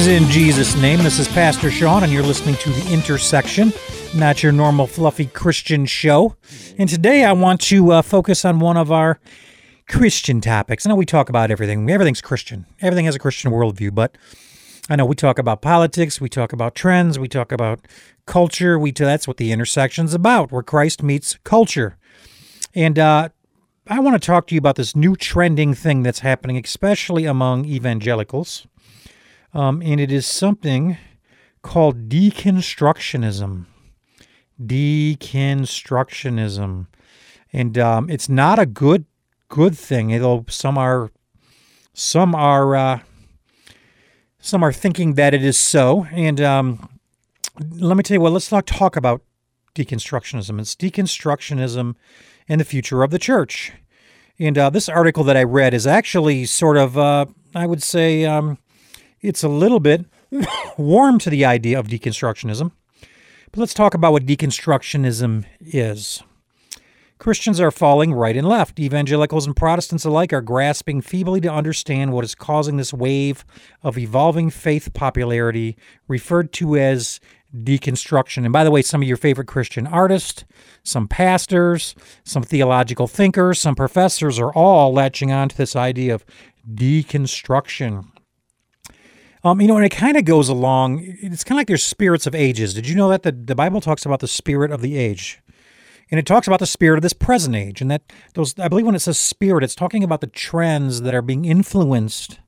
Greetings in Jesus' name. This is Pastor Sean, and you're listening to The Intersection, not your normal fluffy Christian show. And today I want to uh, focus on one of our Christian topics. I know we talk about everything, everything's Christian, everything has a Christian worldview, but I know we talk about politics, we talk about trends, we talk about culture. We that's what the intersection's about, where Christ meets culture. And uh, I want to talk to you about this new trending thing that's happening, especially among evangelicals. Um, and it is something called deconstructionism. Deconstructionism, and um, it's not a good good thing. Although some are some are uh, some are thinking that it is so. And um, let me tell you what. Let's not talk about deconstructionism. It's deconstructionism and the future of the church. And uh, this article that I read is actually sort of, uh, I would say, um, it's a little bit warm to the idea of deconstructionism. But let's talk about what deconstructionism is. Christians are falling right and left. Evangelicals and Protestants alike are grasping feebly to understand what is causing this wave of evolving faith popularity, referred to as deconstruction. And by the way, some of your favorite Christian artists, some pastors, some theological thinkers, some professors are all latching on to this idea of deconstruction. Um, you know, and it kind of goes along. It's kind of like there's spirits of ages. Did you know that the, the Bible talks about the spirit of the age? And it talks about the spirit of this present age. And that those I believe when it says spirit, it's talking about the trends that are being influenced,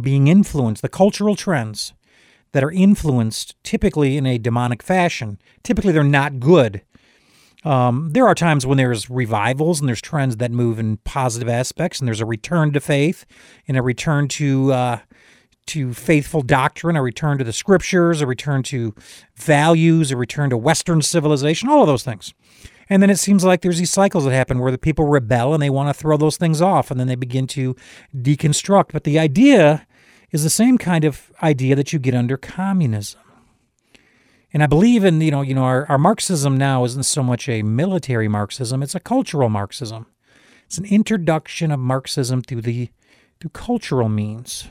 being influenced, the cultural trends that are influenced typically in a demonic fashion. Typically they're not good. Um, there are times when there's revivals and there's trends that move in positive aspects, and there's a return to faith and a return to uh, to faithful doctrine, a return to the scriptures, a return to values, a return to Western civilization, all of those things. And then it seems like there's these cycles that happen where the people rebel and they want to throw those things off and then they begin to deconstruct. But the idea is the same kind of idea that you get under communism. And I believe in, you know, you know, our, our Marxism now isn't so much a military Marxism, it's a cultural Marxism. It's an introduction of Marxism through the through cultural means.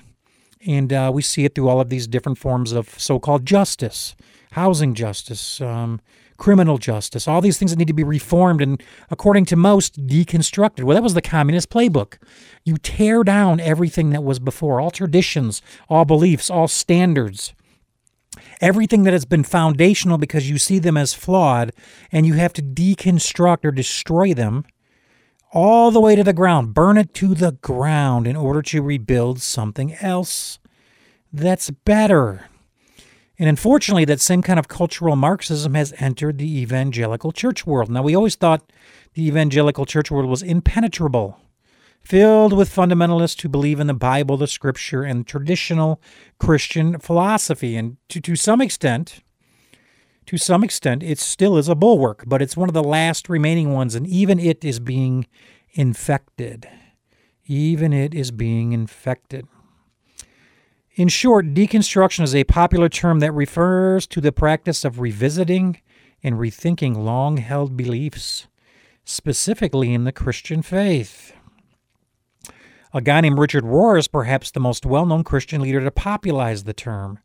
And uh, we see it through all of these different forms of so called justice, housing justice, um, criminal justice, all these things that need to be reformed and, according to most, deconstructed. Well, that was the communist playbook. You tear down everything that was before, all traditions, all beliefs, all standards, everything that has been foundational because you see them as flawed, and you have to deconstruct or destroy them all the way to the ground, burn it to the ground in order to rebuild something else that's better. And unfortunately, that same kind of cultural Marxism has entered the evangelical church world. Now, we always thought the evangelical church world was impenetrable, filled with fundamentalists who believe in the Bible, the scripture, and traditional Christian philosophy. And to, to some extent, to some extent, it still is a bulwark, but it's one of the last remaining ones, and even it is being infected. Even it is being infected. In short, deconstruction is a popular term that refers to the practice of revisiting and rethinking long held beliefs, specifically in the Christian faith. A guy named Richard Rohr is perhaps the most well known Christian leader to popularize the term.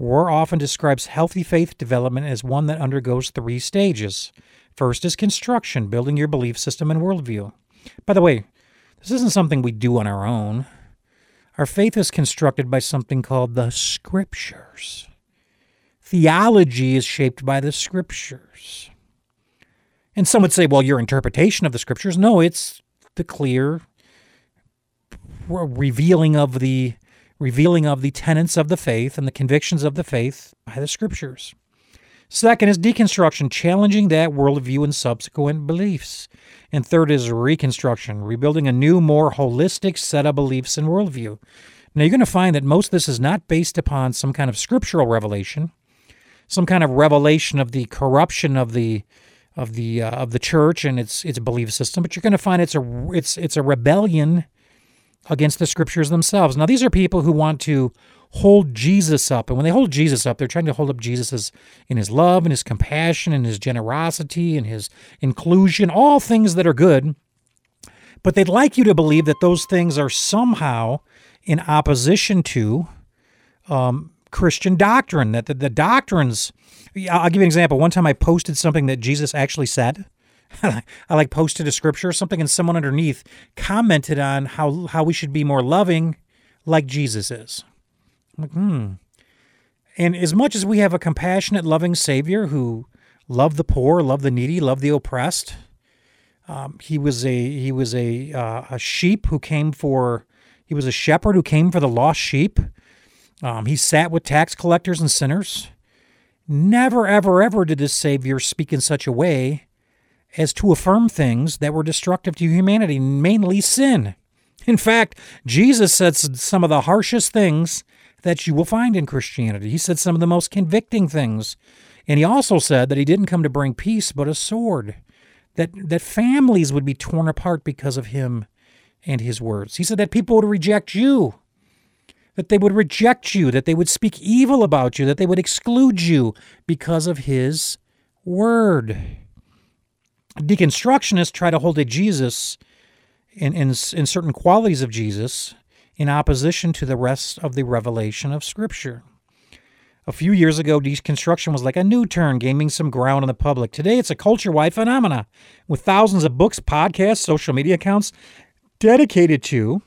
Rohr often describes healthy faith development as one that undergoes three stages. First is construction, building your belief system and worldview. By the way, this isn't something we do on our own. Our faith is constructed by something called the Scriptures. Theology is shaped by the Scriptures. And some would say, well, your interpretation of the Scriptures. No, it's the clear revealing of the revealing of the tenets of the faith and the convictions of the faith by the scriptures. Second is deconstruction, challenging that worldview and subsequent beliefs. And third is reconstruction, rebuilding a new, more holistic set of beliefs and worldview. Now, you're going to find that most of this is not based upon some kind of scriptural revelation, some kind of revelation of the corruption of the of the uh, of the church and its its belief system, but you're going to find it's a it's it's a rebellion against the scriptures themselves. Now, these are people who want to hold Jesus up. And when they hold Jesus up, they're trying to hold up Jesus as, in his love and his compassion and his generosity and his inclusion, all things that are good. But they'd like you to believe that those things are somehow in opposition to um, Christian doctrine, that the, the doctrines. I'll give you an example. One time I posted something that Jesus actually said. I like posted a scripture or something, and someone underneath commented on how how we should be more loving, like Jesus is. I'm like, hmm. And as much as we have a compassionate, loving Savior who loved the poor, loved the needy, loved the oppressed, um, he was a he was a uh, a sheep who came for he was a shepherd who came for the lost sheep. Um, he sat with tax collectors and sinners. Never, ever, ever did this Savior speak in such a way as to affirm things that were destructive to humanity, mainly sin. In fact, Jesus said some of the harshest things that you will find in Christianity. He said some of the most convicting things. And he also said that he didn't come to bring peace, but a sword, that, that families would be torn apart because of him and his words. He said that people would reject you, that they would reject you, that they would speak evil about you, that they would exclude you because of his word. Deconstructionists try to hold a Jesus in, in, in certain qualities of Jesus in opposition to the rest of the revelation of Scripture. A few years ago, deconstruction was like a new turn, gaining some ground in the public. Today, it's a culture wide phenomenon with thousands of books, podcasts, social media accounts dedicated to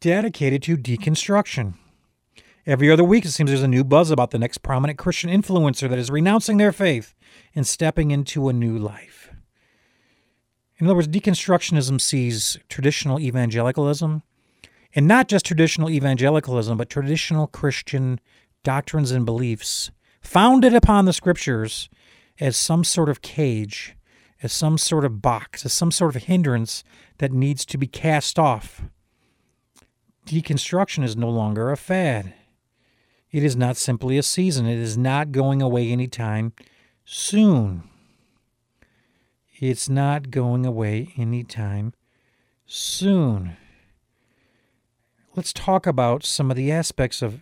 dedicated to deconstruction. Every other week, it seems there's a new buzz about the next prominent Christian influencer that is renouncing their faith and stepping into a new life. In other words, deconstructionism sees traditional evangelicalism, and not just traditional evangelicalism, but traditional Christian doctrines and beliefs founded upon the scriptures as some sort of cage, as some sort of box, as some sort of hindrance that needs to be cast off. Deconstruction is no longer a fad. It is not simply a season. It is not going away anytime soon. It's not going away anytime soon. Let's talk about some of the aspects of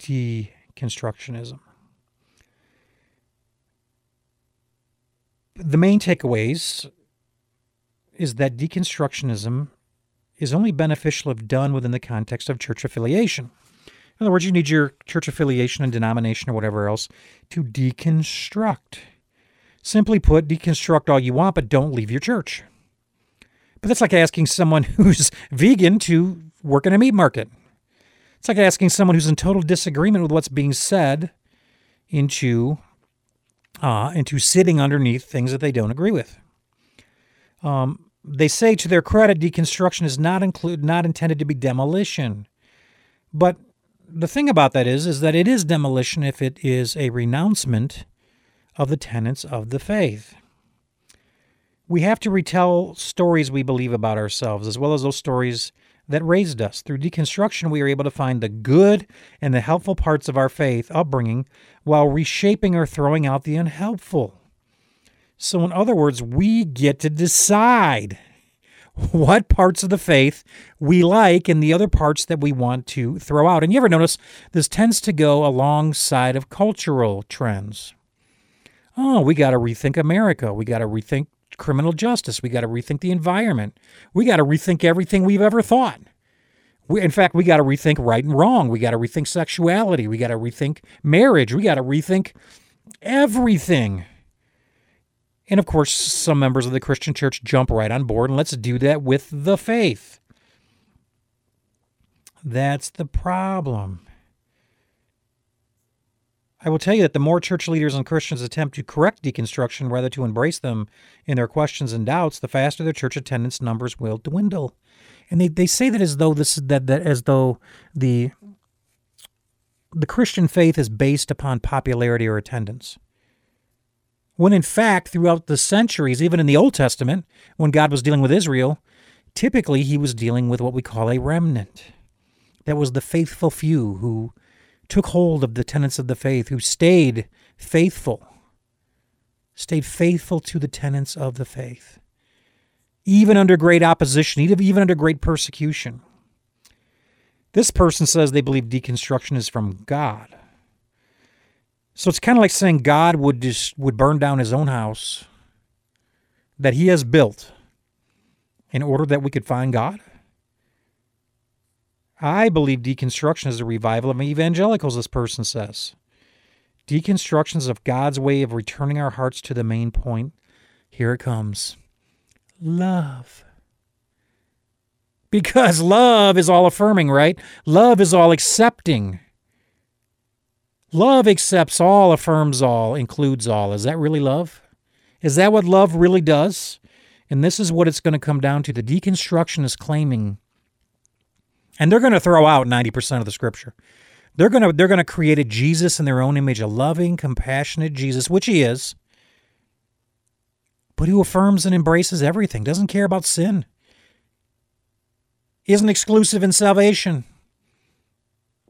deconstructionism. The main takeaways is that deconstructionism is only beneficial if done within the context of church affiliation. In other words, you need your church affiliation and denomination or whatever else to deconstruct. Simply put, deconstruct all you want, but don't leave your church. But that's like asking someone who's vegan to work in a meat market. It's like asking someone who's in total disagreement with what's being said into uh, into sitting underneath things that they don't agree with. Um, they say to their credit, deconstruction is not include not intended to be demolition, but the thing about that is, is that it is demolition if it is a renouncement of the tenets of the faith. We have to retell stories we believe about ourselves, as well as those stories that raised us. Through deconstruction, we are able to find the good and the helpful parts of our faith upbringing while reshaping or throwing out the unhelpful. So, in other words, we get to decide what parts of the faith we like and the other parts that we want to throw out. And you ever notice this tends to go alongside of cultural trends. Oh, we got to rethink America. We got to rethink criminal justice. We got to rethink the environment. We got to rethink everything we've ever thought. We, in fact, we got to rethink right and wrong. We got to rethink sexuality. We got to rethink marriage. We got to rethink everything. And of course, some members of the Christian church jump right on board, and let's do that with the faith. That's the problem. I will tell you that the more church leaders and Christians attempt to correct deconstruction rather to embrace them in their questions and doubts, the faster their church attendance numbers will dwindle. And they, they say that as though this that, that as though the the Christian faith is based upon popularity or attendance when in fact, throughout the centuries, even in the Old Testament, when God was dealing with Israel, typically he was dealing with what we call a remnant. That was the faithful few who took hold of the tenets of the faith, who stayed faithful, stayed faithful to the tenets of the faith, even under great opposition, even under great persecution. This person says they believe deconstruction is from God. So it's kind of like saying God would just would burn down his own house that he has built in order that we could find God. I believe deconstruction is a revival of evangelicals, this person says. Deconstruction is of God's way of returning our hearts to the main point. Here it comes love. Because love is all affirming, right? Love is all accepting. Love accepts all, affirms all, includes all. Is that really love? Is that what love really does? And this is what it's going to come down to. The deconstruction is claiming, and they're going to throw out 90% of the scripture. They're going to they're going to create a Jesus in their own image, a loving, compassionate Jesus, which he is, but who affirms and embraces everything, doesn't care about sin, isn't exclusive in salvation,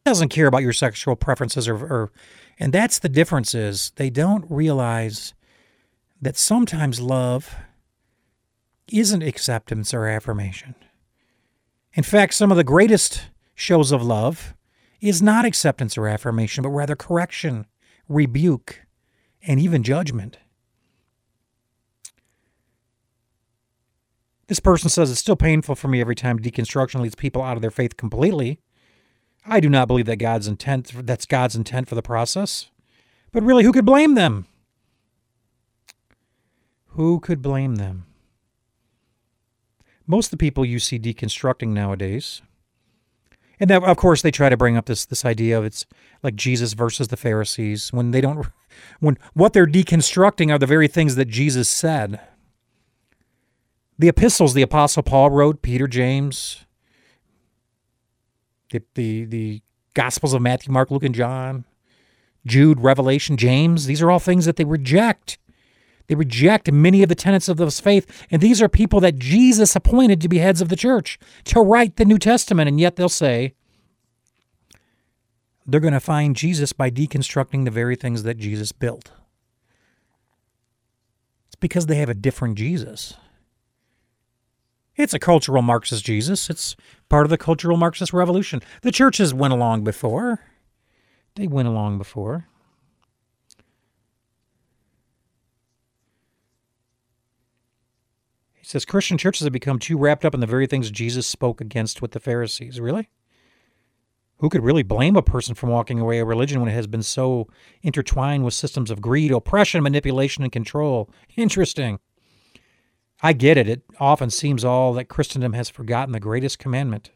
doesn't care about your sexual preferences or, or and that's the difference is they don't realize that sometimes love isn't acceptance or affirmation. In fact, some of the greatest shows of love is not acceptance or affirmation, but rather correction, rebuke, and even judgment. This person says it's still painful for me every time deconstruction leads people out of their faith completely. I do not believe that God's intent that's God's intent for the process. But really, who could blame them? Who could blame them? Most of the people you see deconstructing nowadays, and that, of course, they try to bring up this this idea of it's like Jesus versus the Pharisees when they don't, when what they're deconstructing are the very things that Jesus said. The epistles the Apostle Paul wrote, Peter, James, the, the, the Gospels of Matthew, Mark, Luke, and John, Jude, Revelation, James, these are all things that they reject. They reject many of the tenets of this faith. And these are people that Jesus appointed to be heads of the church, to write the New Testament. And yet they'll say they're going to find Jesus by deconstructing the very things that Jesus built. It's because they have a different Jesus. It's a cultural Marxist Jesus. It's part of the cultural Marxist revolution. The churches went along before. They went along before. He says Christian churches have become too wrapped up in the very things Jesus spoke against with the Pharisees. Really? Who could really blame a person from walking away a religion when it has been so intertwined with systems of greed, oppression, manipulation, and control? Interesting. I get it. It often seems all that Christendom has forgotten the greatest commandment.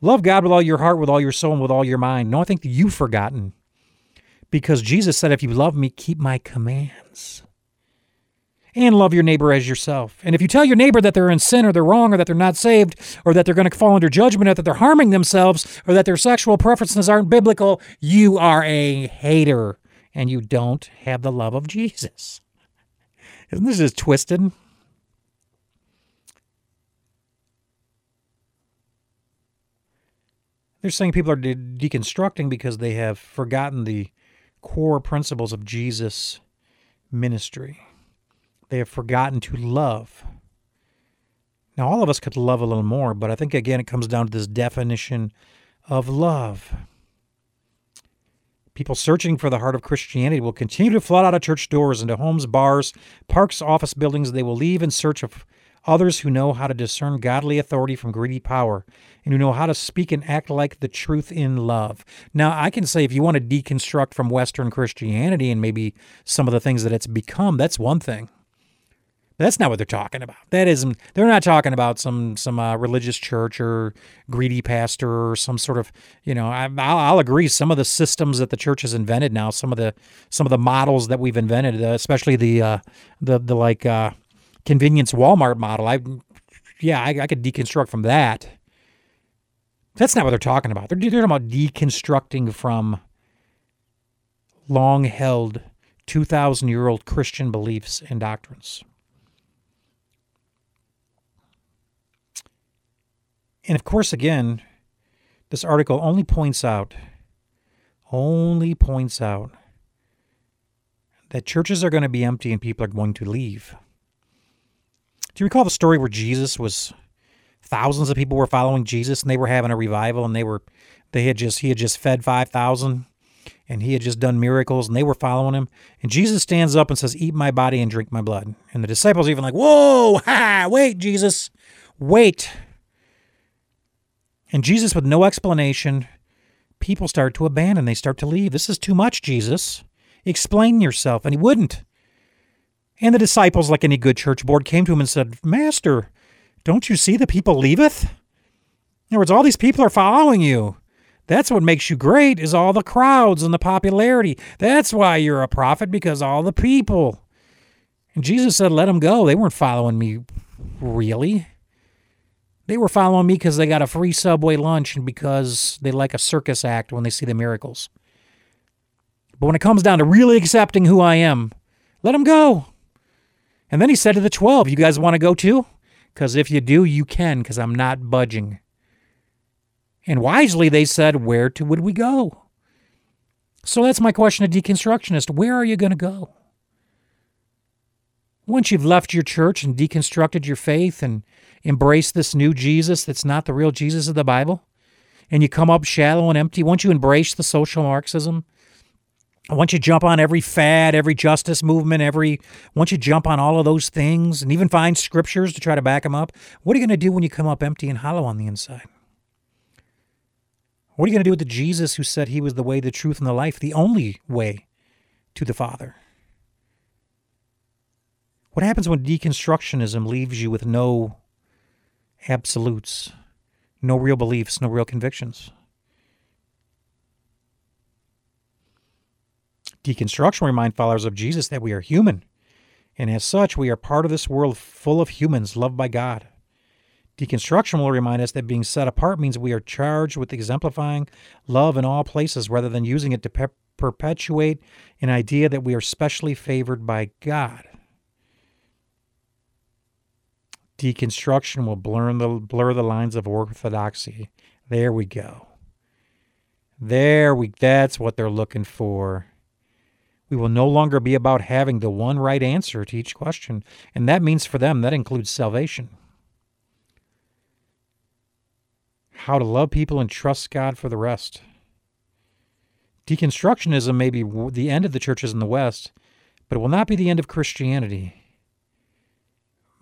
Love God with all your heart, with all your soul, and with all your mind. No, I think that you've forgotten. Because Jesus said, If you love me, keep my commands. And love your neighbor as yourself. And if you tell your neighbor that they're in sin or they're wrong or that they're not saved or that they're going to fall under judgment or that they're harming themselves or that their sexual preferences aren't biblical, you are a hater and you don't have the love of Jesus. Isn't this just twisted? They're saying people are de- deconstructing because they have forgotten the core principles of Jesus' ministry. They have forgotten to love. Now, all of us could love a little more, but I think again it comes down to this definition of love. People searching for the heart of Christianity will continue to flood out of church doors into homes, bars, parks, office buildings. They will leave in search of others who know how to discern godly authority from greedy power and who know how to speak and act like the truth in love. Now, I can say if you want to deconstruct from Western Christianity and maybe some of the things that it's become, that's one thing. But That's not what they're talking about. That isn't. They're not talking about some some uh, religious church or greedy pastor or some sort of. You know, I, will I'll agree. Some of the systems that the church has invented now, some of the some of the models that we've invented, uh, especially the uh, the the like uh, convenience Walmart model. I, yeah, I, I could deconstruct from that. That's not what they're talking about. They're, they're talking about deconstructing from long held, 2,000 year old Christian beliefs and doctrines. And of course, again, this article only points out, only points out that churches are going to be empty and people are going to leave. Do you recall the story where Jesus was thousands of people were following Jesus and they were having a revival and they were they had just he had just fed 5000 and he had just done miracles and they were following him and Jesus stands up and says eat my body and drink my blood and the disciples even like whoa ha wait Jesus wait And Jesus, with no explanation, people start to abandon. They start to leave. This is too much, Jesus. Explain yourself. And he wouldn't. And the disciples, like any good church board, came to him and said, Master, don't you see the people leaveth? In other words, all these people are following you. That's what makes you great is all the crowds and the popularity. That's why you're a prophet because all the people. And Jesus said, "Let them go. They weren't following me really. They were following me because they got a free Subway lunch and because they like a circus act when they see the miracles. But when it comes down to really accepting who I am, let them go." And then he said to the 12, "You guys want to go too? Because if you do, you can because I'm not budging." And wisely they said, Where to would we go? So that's my question to deconstructionist. Where are you going to go? Once you've left your church and deconstructed your faith and embraced this new Jesus that's not the real Jesus of the Bible, and you come up shallow and empty, once you embrace the social Marxism, once you jump on every fad, every justice movement, every once you jump on all of those things and even find scriptures to try to back them up, what are you going to do when you come up empty and hollow on the inside? What are you going to do with the Jesus who said he was the way, the truth, and the life, the only way to the Father? What happens when deconstructionism leaves you with no absolutes, no real beliefs, no real convictions? Deconstruction will remind followers of Jesus that we are human, and as such, we are part of this world full of humans loved by God. Deconstruction will remind us that being set apart means we are charged with exemplifying love in all places rather than using it to pe- perpetuate an idea that we are specially favored by God. Deconstruction will blur the, blur the lines of orthodoxy. There we go. There we that's what they're looking for. We will no longer be about having the one right answer to each question, and that means for them that includes salvation. how to love people and trust God for the rest. Deconstructionism may be the end of the churches in the West, but it will not be the end of Christianity.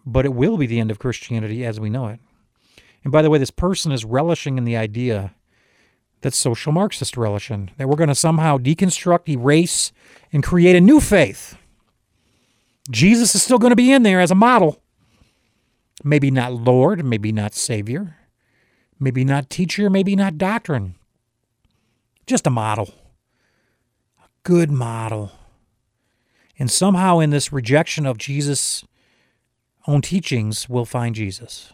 But it will be the end of Christianity as we know it. And by the way, this person is relishing in the idea that social Marxist relish in, that we're going to somehow deconstruct, erase, and create a new faith. Jesus is still going to be in there as a model. Maybe not Lord, maybe not Savior, Maybe not teacher, maybe not doctrine. Just a model. A good model. And somehow in this rejection of Jesus' own teachings, we'll find Jesus.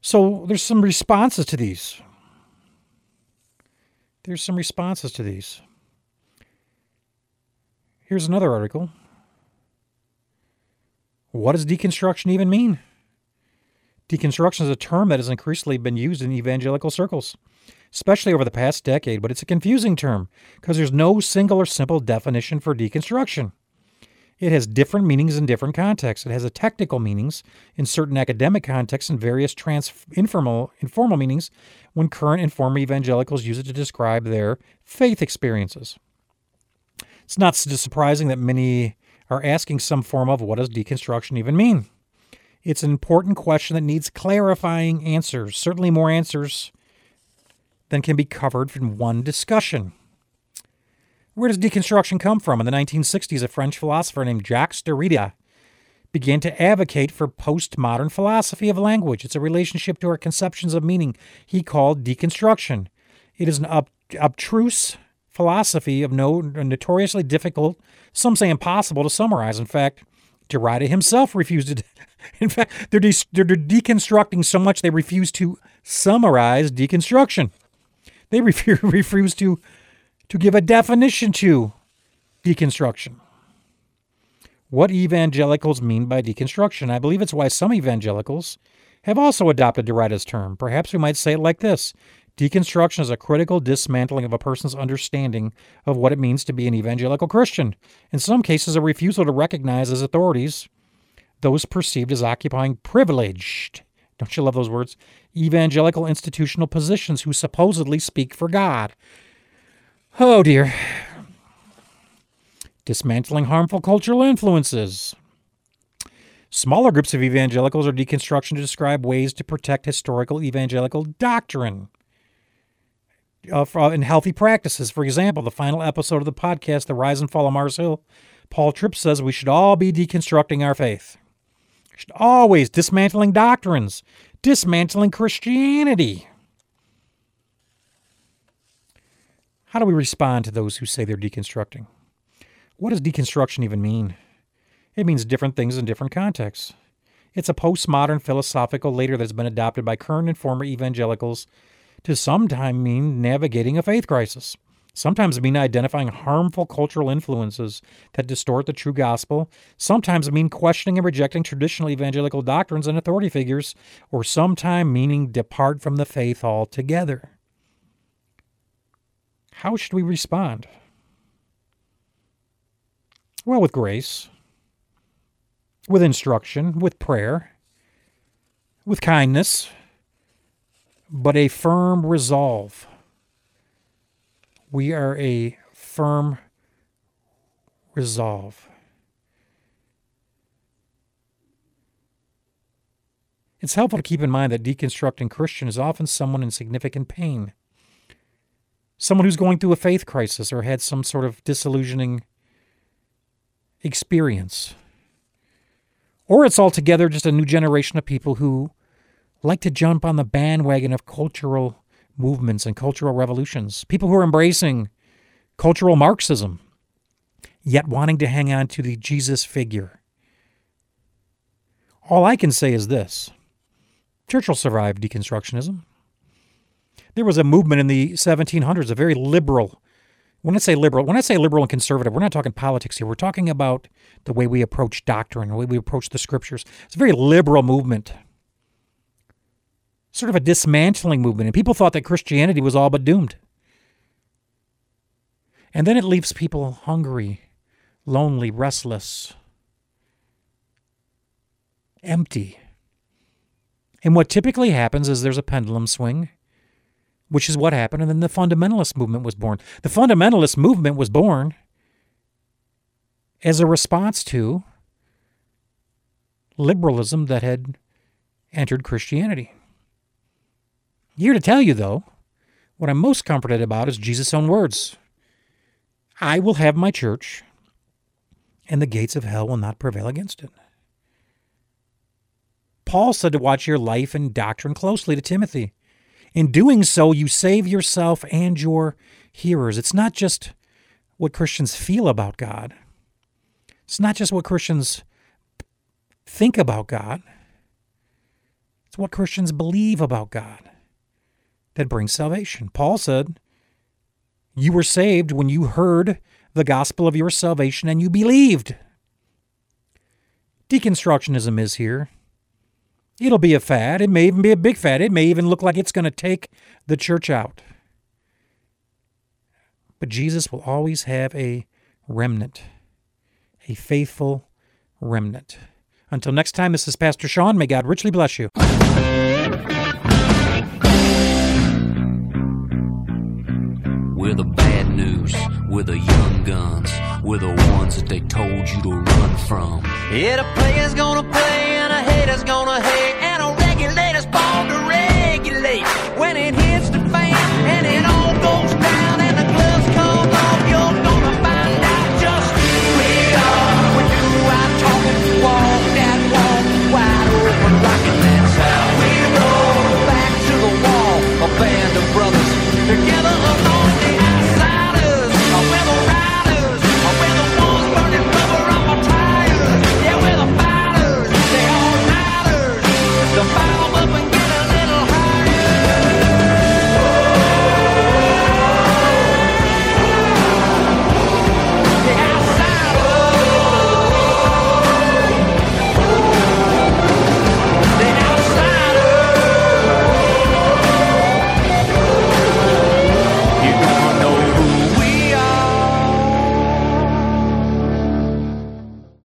So there's some responses to these. There's some responses to these. Here's another article. What does deconstruction even mean? Deconstruction is a term that has increasingly been used in evangelical circles, especially over the past decade, but it's a confusing term because there's no single or simple definition for deconstruction. It has different meanings in different contexts. It has a technical meanings in certain academic contexts and various trans- informal, informal meanings when current and former evangelicals use it to describe their faith experiences. It's not surprising that many are asking some form of what does deconstruction even mean? It's an important question that needs clarifying answers, certainly more answers than can be covered in one discussion. Where does deconstruction come from? In the 1960s, a French philosopher named Jacques Derrida began to advocate for postmodern philosophy of language. It's a relationship to our conceptions of meaning he called deconstruction. It is an ob- abstruse philosophy of no notoriously difficult, some say impossible to summarize. In fact, Derrida himself refused to. In fact, they're, de- they're deconstructing so much they refuse to summarize deconstruction. They refuse to, to give a definition to deconstruction. What evangelicals mean by deconstruction? I believe it's why some evangelicals have also adopted Derrida's term. Perhaps we might say it like this Deconstruction is a critical dismantling of a person's understanding of what it means to be an evangelical Christian. In some cases, a refusal to recognize as authorities those perceived as occupying privileged, don't you love those words? Evangelical institutional positions who supposedly speak for God. Oh dear. Dismantling harmful cultural influences. Smaller groups of evangelicals are deconstruction to describe ways to protect historical evangelical doctrine uh, in healthy practices. For example, the final episode of the podcast, The Rise and Fall of Mars Hill, Paul Tripp says we should all be deconstructing our faith. We should always dismantling doctrines, dismantling Christianity. How do we respond to those who say they're deconstructing? What does deconstruction even mean? It means different things in different contexts. It's a postmodern philosophical later that's been adopted by current and former evangelicals to sometimes mean navigating a faith crisis. Sometimes mean identifying harmful cultural influences that distort the true gospel. Sometimes mean questioning and rejecting traditional evangelical doctrines and authority figures, or sometimes meaning depart from the faith altogether. How should we respond? Well, with grace, with instruction, with prayer, with kindness, but a firm resolve. We are a firm resolve. It's helpful to keep in mind that deconstructing Christian is often someone in significant pain. Someone who's going through a faith crisis or had some sort of disillusioning experience. Or it's altogether just a new generation of people who like to jump on the bandwagon of cultural movements and cultural revolutions. People who are embracing cultural Marxism, yet wanting to hang on to the Jesus figure. All I can say is this Churchill survived deconstructionism. There was a movement in the 1700s, a very liberal when I say liberal, when I say liberal and conservative, we're not talking politics here. We're talking about the way we approach doctrine, the way we approach the scriptures. It's a very liberal movement, sort of a dismantling movement. And people thought that Christianity was all but doomed. And then it leaves people hungry, lonely, restless, empty. And what typically happens is there's a pendulum swing which is what happened. And then the fundamentalist movement was born. The fundamentalist movement was born as a response to liberalism that had entered Christianity. Here to tell you, though, what I'm most comforted about is Jesus' own words I will have my church, and the gates of hell will not prevail against it. Paul said to watch your life and doctrine closely to Timothy. In doing so, you save yourself and your hearers. It's not just what Christians feel about God, it's not just what Christians think about God, it's what Christians believe about God that brings salvation. Paul said, You were saved when you heard the gospel of your salvation and you believed. Deconstructionism is here It'll be a fad. It may even be a big fad. It may even look like it's going to take the church out. But Jesus will always have a remnant, a faithful remnant. Until next time, this is Pastor Sean. May God richly bless you. We're the bad news. We're the young guns. We're the ones that they told you to run from. Yeah, the player's gonna play and a hater's gonna hate